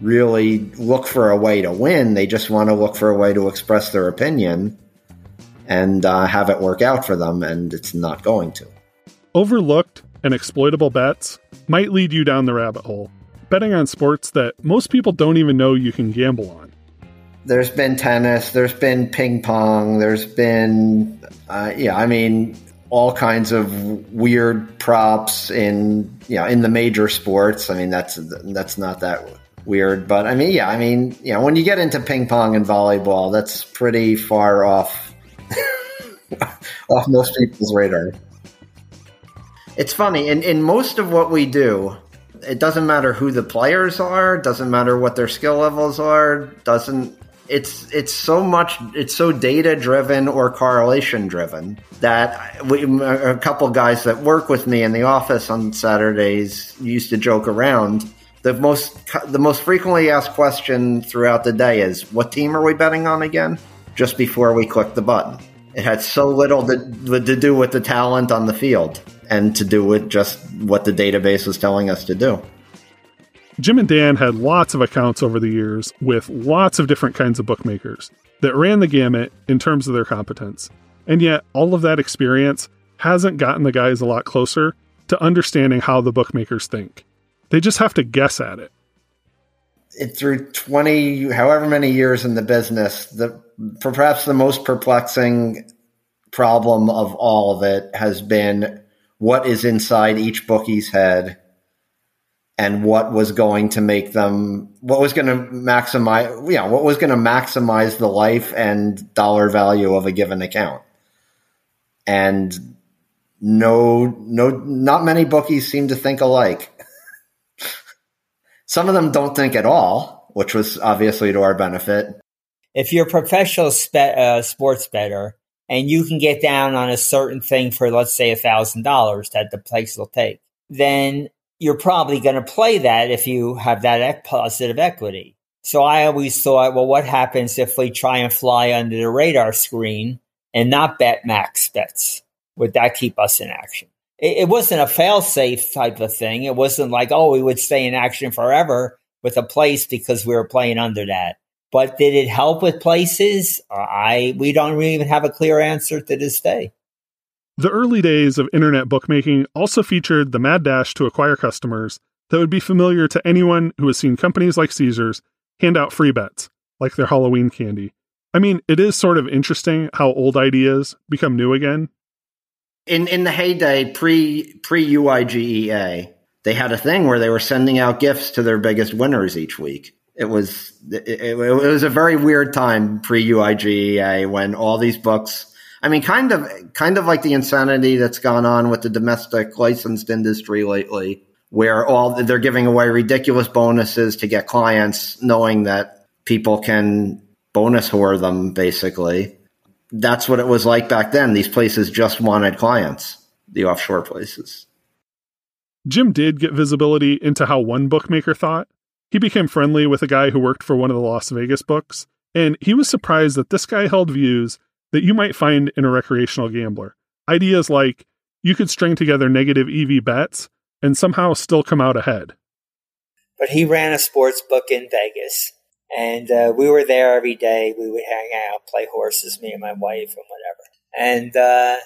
really look for a way to win. They just want to look for a way to express their opinion and uh, have it work out for them, and it's not going to. Overlooked and exploitable bets might lead you down the rabbit hole betting on sports that most people don't even know you can gamble on. There's been tennis, there's been ping pong, there's been, uh, yeah, I mean, all kinds of weird props in, you know, in the major sports. I mean, that's that's not that weird, but I mean, yeah, I mean, you know, when you get into ping pong and volleyball, that's pretty far off off most people's radar. It's funny, in in most of what we do, it doesn't matter who the players are, doesn't matter what their skill levels are, doesn't it's it's so much it's so data driven or correlation driven that we, a couple guys that work with me in the office on Saturdays used to joke around. The most the most frequently asked question throughout the day is, "What team are we betting on again?" Just before we click the button, it had so little to, to do with the talent on the field and to do with just what the database was telling us to do. Jim and Dan had lots of accounts over the years with lots of different kinds of bookmakers that ran the gamut in terms of their competence. And yet, all of that experience hasn't gotten the guys a lot closer to understanding how the bookmakers think. They just have to guess at it. It through 20, however many years in the business, the perhaps the most perplexing problem of all of it has been what is inside each bookie's head and what was going to make them what was going to maximize yeah what was going to maximize the life and dollar value of a given account. And no no not many bookies seem to think alike some of them don't think at all which was obviously to our benefit if you're a professional spe- uh, sports bettor and you can get down on a certain thing for let's say a thousand dollars that the place will take, then you're probably going to play that if you have that positive equity. So I always thought, well, what happens if we try and fly under the radar screen and not bet max bets? Would that keep us in action? It, it wasn't a fail safe type of thing. It wasn't like, oh, we would stay in action forever with a place because we were playing under that. But did it help with places? Uh, I we don't really even have a clear answer to this day. The early days of internet bookmaking also featured the mad dash to acquire customers that would be familiar to anyone who has seen companies like Caesars hand out free bets, like their Halloween candy. I mean, it is sort of interesting how old ideas become new again. In in the heyday pre pre UIGEA, they had a thing where they were sending out gifts to their biggest winners each week. It was it, it, it was a very weird time pre UIGEA when all these books. I mean, kind of kind of like the insanity that's gone on with the domestic licensed industry lately, where all they're giving away ridiculous bonuses to get clients, knowing that people can bonus whore them. Basically, that's what it was like back then. These places just wanted clients, the offshore places. Jim did get visibility into how one bookmaker thought. He became friendly with a guy who worked for one of the Las Vegas books, and he was surprised that this guy held views that you might find in a recreational gambler. Ideas like you could string together negative EV bets and somehow still come out ahead. But he ran a sports book in Vegas, and uh, we were there every day. We would hang out, play horses, me and my wife, and whatever. And uh,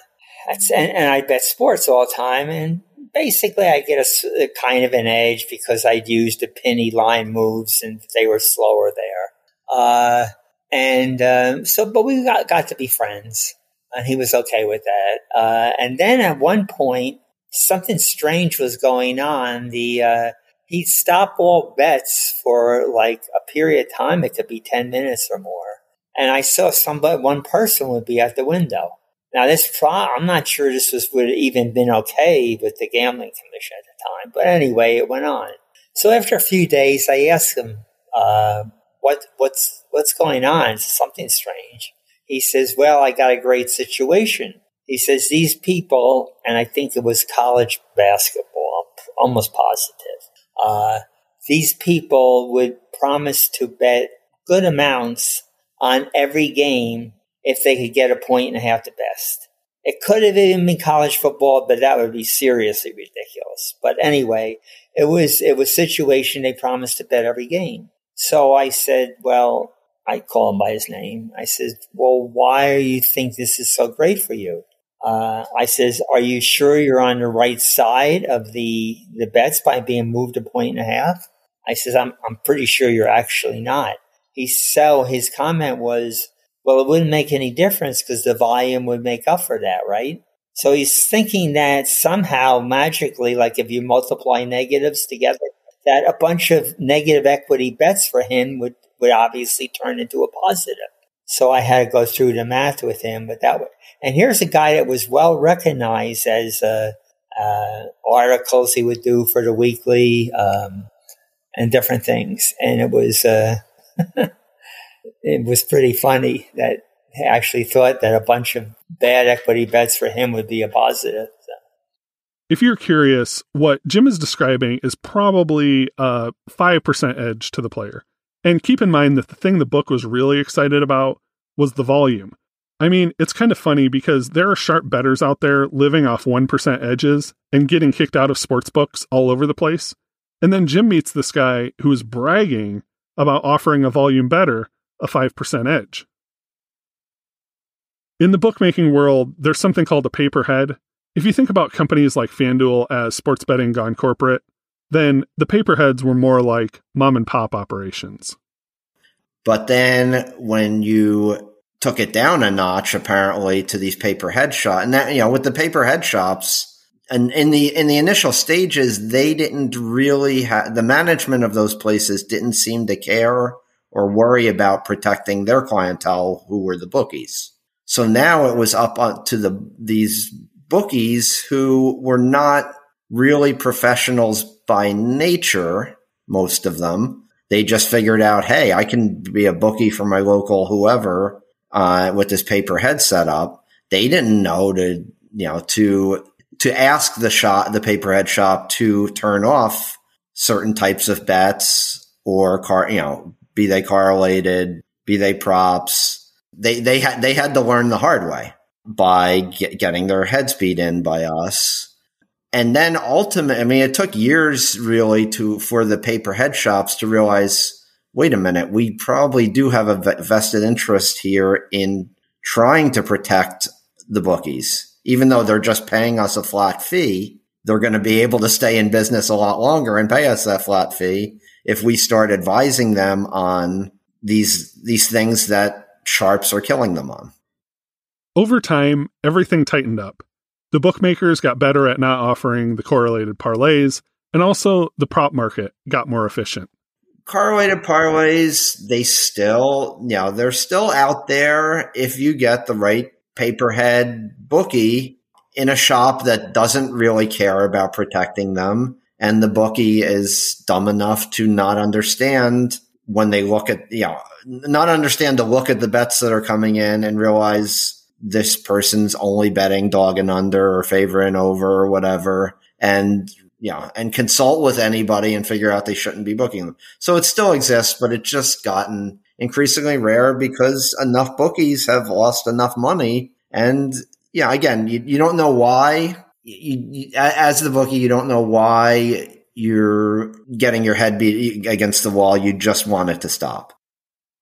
and, and I bet sports all the time, and basically I get a, a, kind of an edge because I'd used the penny line moves and they were slower there. Uh, and um, so, but we got, got to be friends, and he was okay with that. Uh, and then at one point, something strange was going on. The uh, he'd stop all bets for like a period of time. It could be ten minutes or more. And I saw somebody, one person would be at the window now, this trial, I'm not sure this was would have even been okay with the gambling commission at the time, but anyway, it went on. So after a few days, I asked him, uh, "What what's what's going on? Something strange." He says, "Well, I got a great situation." He says these people, and I think it was college basketball, I'm almost positive. Uh, these people would promise to bet good amounts on every game if they could get a point and a half to best. It could have even been college football, but that would be seriously ridiculous. But anyway, it was it was situation they promised to bet every game. So I said, well, I call him by his name. I said, well, why do you think this is so great for you? Uh, I says, are you sure you're on the right side of the the bets by being moved a point and a half? I says, I'm I'm pretty sure you're actually not. He so his comment was, well, it wouldn't make any difference because the volume would make up for that, right? So he's thinking that somehow magically, like if you multiply negatives together, that a bunch of negative equity bets for him would, would obviously turn into a positive. So I had to go through the math with him, but that would, and here's a guy that was well recognized as, uh, uh, articles he would do for the weekly, um, and different things. And it was, uh, it was pretty funny that he actually thought that a bunch of bad equity bets for him would be a positive. If you're curious, what Jim is describing is probably a 5% edge to the player. And keep in mind that the thing the book was really excited about was the volume. I mean, it's kind of funny because there are sharp bettors out there living off 1% edges and getting kicked out of sports books all over the place. And then Jim meets this guy who is bragging about offering a volume bettor a 5% edge. In the bookmaking world, there's something called a pay-per-head. If you think about companies like FanDuel as sports betting gone corporate, then the pay-per-heads were more like mom and pop operations. But then when you took it down a notch, apparently, to these pay-per-head shops, and that, you know, with the pay-per-head shops, and in the in the initial stages, they didn't really have the management of those places didn't seem to care or worry about protecting their clientele who were the bookies. So now it was up to the these bookies who were not really professionals by nature, most of them. They just figured out, hey, I can be a bookie for my local whoever uh, with this pay-per-head set up. They didn't know to you know to to ask the shop the pay-per-head shop to turn off certain types of bets or car you know be they correlated, be they props. They they had they had to learn the hard way by get, getting their heads beat in by us. And then ultimately, I mean, it took years really to for the pay-per-head shops to realize, wait a minute, we probably do have a vested interest here in trying to protect the bookies, even though they're just paying us a flat fee. They're going to be able to stay in business a lot longer and pay us that flat fee if we start advising them on these these things that sharps are killing them on. Over time, everything tightened up. The bookmakers got better at not offering the correlated parlays, and also the prop market got more efficient. Correlated parlays, they still, you know, they're still out there if you get the right pay-per-head bookie in a shop that doesn't really care about protecting them. And the bookie is dumb enough to not understand when they look at, you know, not understand to look at the bets that are coming in and realize this person's only betting dog and under or favor and over or whatever. And yeah, and consult with anybody and figure out they shouldn't be booking them. So it still exists, but it's just gotten increasingly rare because enough bookies have lost enough money. And yeah, again, you, you don't know why. You, you, as the bookie, you don't know why you're getting your head beat against the wall. You just want it to stop.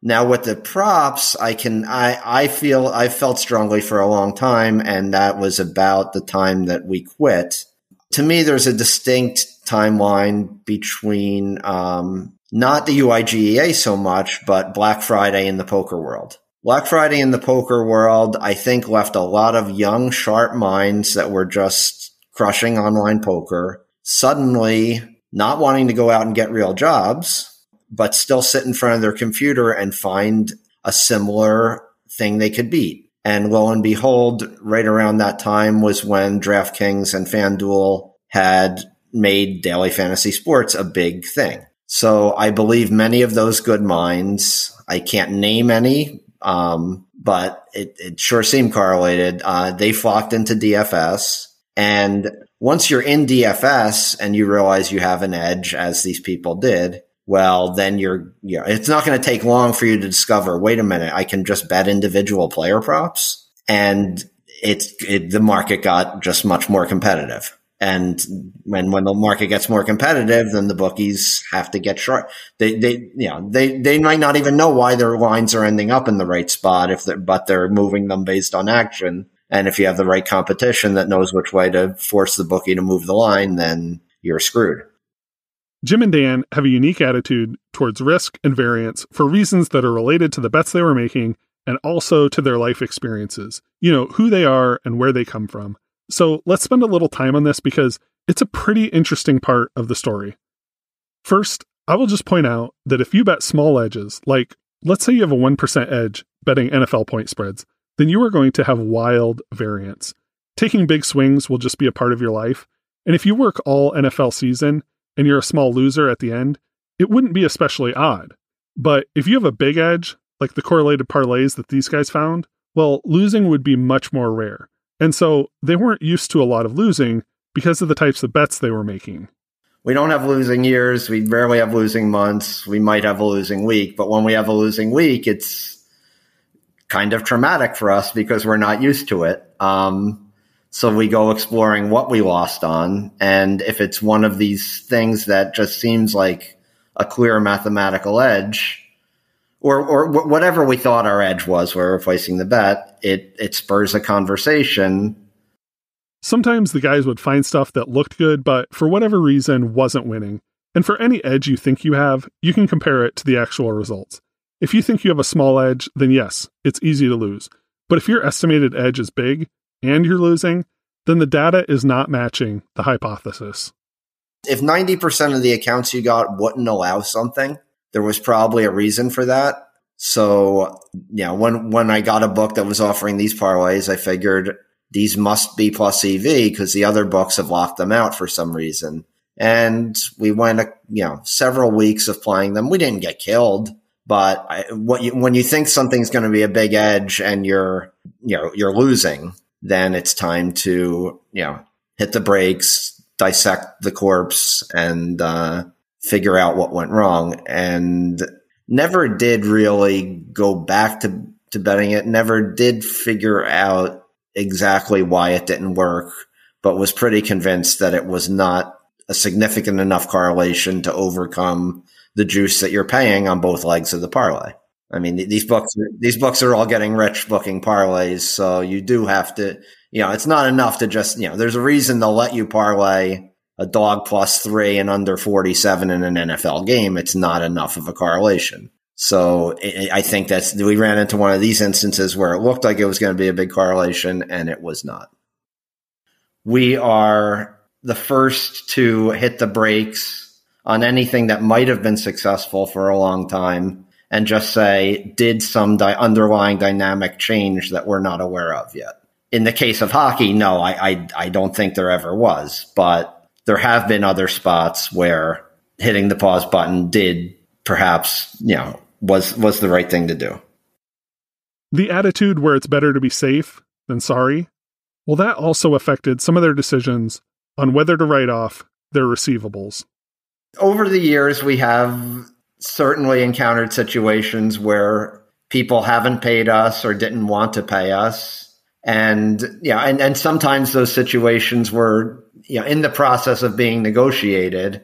Now with the props, I can, I, I feel, I felt strongly for a long time. And that was about the time that we quit. To me, there's a distinct timeline between, um, not the UIGEA so much, but Black Friday in the poker world. Black Friday in the poker world, I think left a lot of young, sharp minds that were just crushing online poker suddenly not wanting to go out and get real jobs, but still sit in front of their computer and find a similar thing they could beat. And lo and behold, right around that time was when DraftKings and FanDuel had made daily fantasy sports a big thing. So I believe many of those good minds, I can't name any um, but it, it sure seemed correlated. Uh, they flocked into DFS. And once you're in DFS and you realize you have an edge, as these people did, well, then you're, you know, it's not going to take long for you to discover, wait a minute, I can just bet individual player props. And it's, it, the market got just much more competitive. And when, when the market gets more competitive, then the bookies have to get short. They, they, you know, they, they might not even know why their lines are ending up in the right spot if they're, but they're moving them based on action. And if you have the right competition that knows which way to force the bookie to move the line, then you're screwed. Jim and Dan have a unique attitude towards risk and variance for reasons that are related to the bets they were making and also to their life experiences. You know, who they are and where they come from. So let's spend a little time on this because it's a pretty interesting part of the story. First, I will just point out that if you bet small edges, like let's say you have a 1% edge betting NFL point spreads, then you are going to have wild variance. Taking big swings will just be a part of your life. And if you work all NFL season and you're a small loser at the end, it wouldn't be especially odd. But if you have a big edge, like the correlated parlays that these guys found, well, losing would be much more rare. And so they weren't used to a lot of losing because of the types of bets they were making. We don't have losing years. We rarely have losing months. We might have a losing week, but when we have a losing week, it's kind of traumatic for us because we're not used to it. Um, so we go exploring what we lost on. And if it's one of these things that just seems like a clear mathematical edge, or or whatever we thought our edge was, where we're replacing the bet. It it spurs a conversation. Sometimes the guys would find stuff that looked good, but for whatever reason wasn't winning. And for any edge you think you have, you can compare it to the actual results. If you think you have a small edge, then yes, it's easy to lose. But if your estimated edge is big and you're losing, then the data is not matching the hypothesis. If 90% of the accounts you got wouldn't allow something, there was probably a reason for that. So, yeah, when, when I got a book that was offering these parlays, I figured these must be plus EV because the other books have locked them out for some reason. And we went, you know, several weeks of playing them. We didn't get killed, but I, you, when you think something's going to be a big edge and you're, you know, you're losing, then it's time to, you know, hit the brakes, dissect the corpse and, uh, figure out what went wrong and never did really go back to, to betting it, never did figure out exactly why it didn't work, but was pretty convinced that it was not a significant enough correlation to overcome the juice that you're paying on both legs of the parlay. I mean, these books, these books are all getting rich booking parlays. So you do have to, you know, it's not enough to just, you know, there's a reason they'll let you parlay a dog plus three and under 47 in an NFL game, it's not enough of a correlation. So I think that's we ran into one of these instances where it looked like it was going to be a big correlation and it was not. We are the first to hit the brakes on anything that might have been successful for a long time and just say, did some di- underlying dynamic change that we're not aware of yet? In the case of hockey, no, I, I, I don't think there ever was, but there have been other spots where hitting the pause button did perhaps, you know, was was the right thing to do. The attitude where it's better to be safe than sorry, well, that also affected some of their decisions on whether to write off their receivables. Over the years, we have certainly encountered situations where people haven't paid us or didn't want to pay us. And yeah, and, and sometimes those situations were you know, in the process of being negotiated.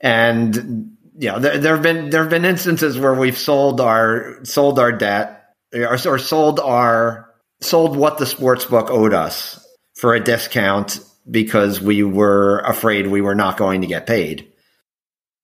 And know, there, there have been there have been instances where we've sold our sold our debt or, or sold our sold what the sports book owed us for a discount because we were afraid we were not going to get paid.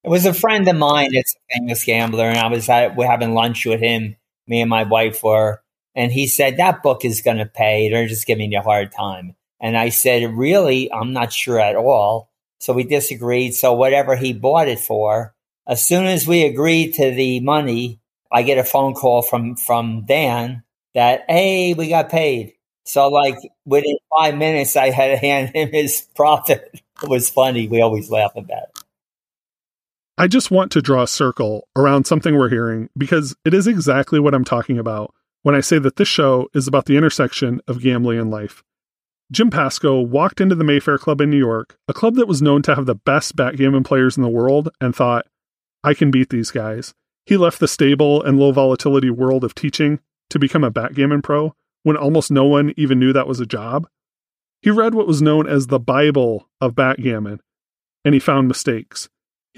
It was a friend of mine that's a famous gambler, and I was at, we're having lunch with him. Me and my wife were, and he said that book is going to pay. They're just giving you a hard time. And I said, really, I'm not sure at all. So we disagreed. So whatever he bought it for, as soon as we agreed to the money, I get a phone call from from Dan that hey, we got paid. So like within five minutes, I had to hand him his profit. It was funny. We always laugh about it. I just want to draw a circle around something we're hearing because it is exactly what I'm talking about when I say that this show is about the intersection of gambling and life. Jim Pasco walked into the Mayfair Club in New York, a club that was known to have the best backgammon players in the world, and thought, I can beat these guys. He left the stable and low volatility world of teaching to become a backgammon pro when almost no one even knew that was a job. He read what was known as the Bible of backgammon, and he found mistakes.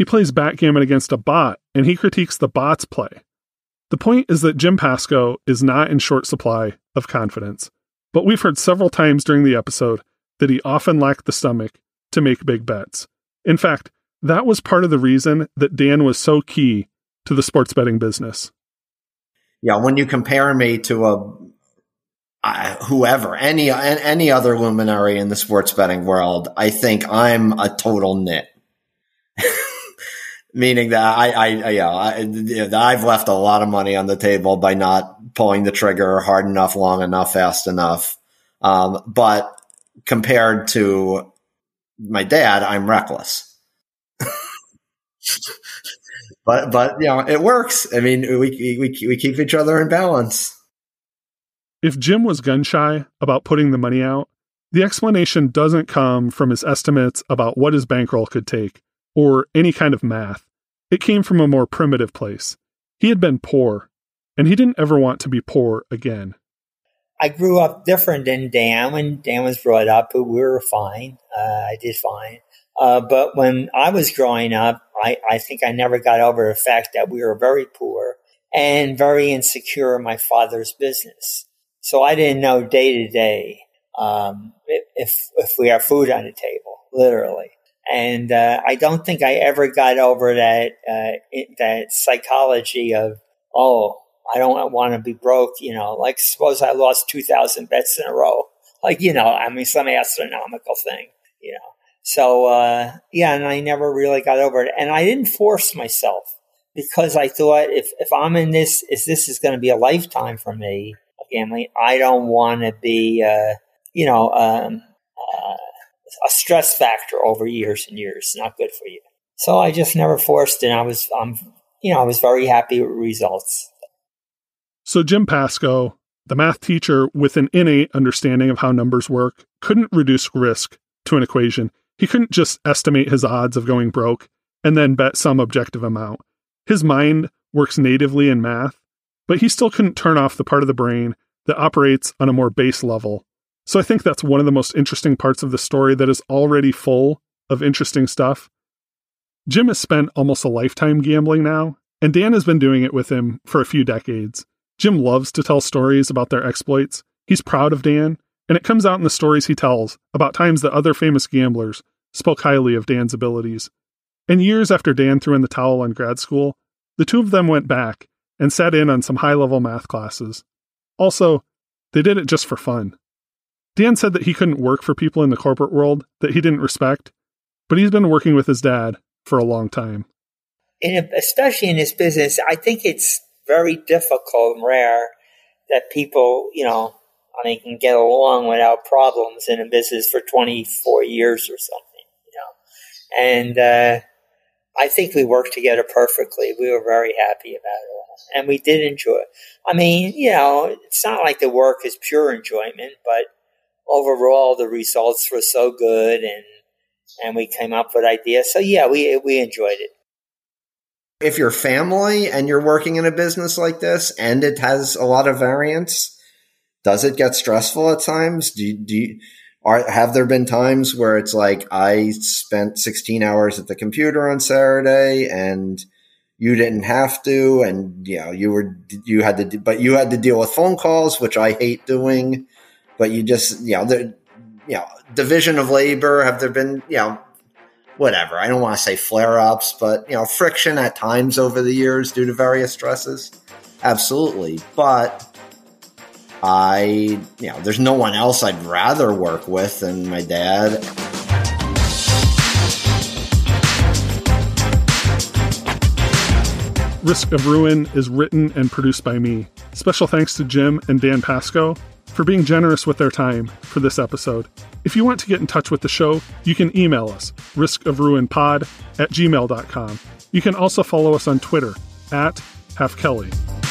He plays backgammon against a bot, and he critiques the bot's play. The point is that Jim Pasco is not in short supply of confidence. But we've heard several times during the episode that he often lacked the stomach to make big bets. In fact, that was part of the reason that Dan was so key to the sports betting business. Yeah, when you compare me to a whoever, any any other luminary in the sports betting world, I think I'm a total nit. Meaning that I, I, yeah, I, I've left a lot of money on the table by not pulling the trigger hard enough, long enough, fast enough. Um, but compared to my dad, I'm reckless. but but you know it works. I mean, we we we keep each other in balance. If Jim was gun shy about putting the money out, the explanation doesn't come from his estimates about what his bankroll could take or any kind of math. It came from a more primitive place. He had been poor and he didn't ever want to be poor again. I grew up different than Dan. When Dan was brought up, we were fine. Uh, I did fine. Uh, but when I was growing up, I, I think I never got over the fact that we were very poor and very insecure in my father's business. So I didn't know day to day um, if if we have food on the table, literally. And uh, I don't think I ever got over that uh, that psychology of oh I don't want to be broke, you know, like suppose I lost 2000 bets in a row. Like, you know, I mean, some astronomical thing, you know. So, uh, yeah, and I never really got over it. And I didn't force myself because I thought if, if I'm in this, if this is going to be a lifetime for me, gambling, I don't want to be, uh, you know, um, uh, a stress factor over years and years. Not good for you. So I just never forced and I was, I'm, you know, I was very happy with results. So Jim Pasco, the math teacher with an innate understanding of how numbers work, couldn't reduce risk to an equation. He couldn't just estimate his odds of going broke and then bet some objective amount. His mind works natively in math, but he still couldn't turn off the part of the brain that operates on a more base level. So I think that's one of the most interesting parts of the story that is already full of interesting stuff. Jim has spent almost a lifetime gambling now, and Dan has been doing it with him for a few decades. Jim loves to tell stories about their exploits. He's proud of Dan, and it comes out in the stories he tells about times that other famous gamblers spoke highly of Dan's abilities. And years after Dan threw in the towel on grad school, the two of them went back and sat in on some high level math classes. Also, they did it just for fun. Dan said that he couldn't work for people in the corporate world that he didn't respect, but he's been working with his dad for a long time. In, especially in this business, I think it's very difficult and rare that people, you know, I mean, can get along without problems in a business for 24 years or something, you know. And uh, I think we worked together perfectly. We were very happy about it all. And we did enjoy it. I mean, you know, it's not like the work is pure enjoyment, but overall the results were so good and and we came up with ideas. So yeah, we we enjoyed it. If you're family and you're working in a business like this and it has a lot of variance, does it get stressful at times? Do do you, are have there been times where it's like I spent 16 hours at the computer on Saturday and you didn't have to and you know you were you had to but you had to deal with phone calls which I hate doing but you just you know the you know division of labor have there been you know whatever I don't want to say flare ups but you know friction at times over the years due to various stresses absolutely but I, you know, there's no one else I'd rather work with than my dad. Risk of Ruin is written and produced by me. Special thanks to Jim and Dan Pasco for being generous with their time for this episode. If you want to get in touch with the show, you can email us, riskofruinpod at gmail.com. You can also follow us on Twitter at halfkelly.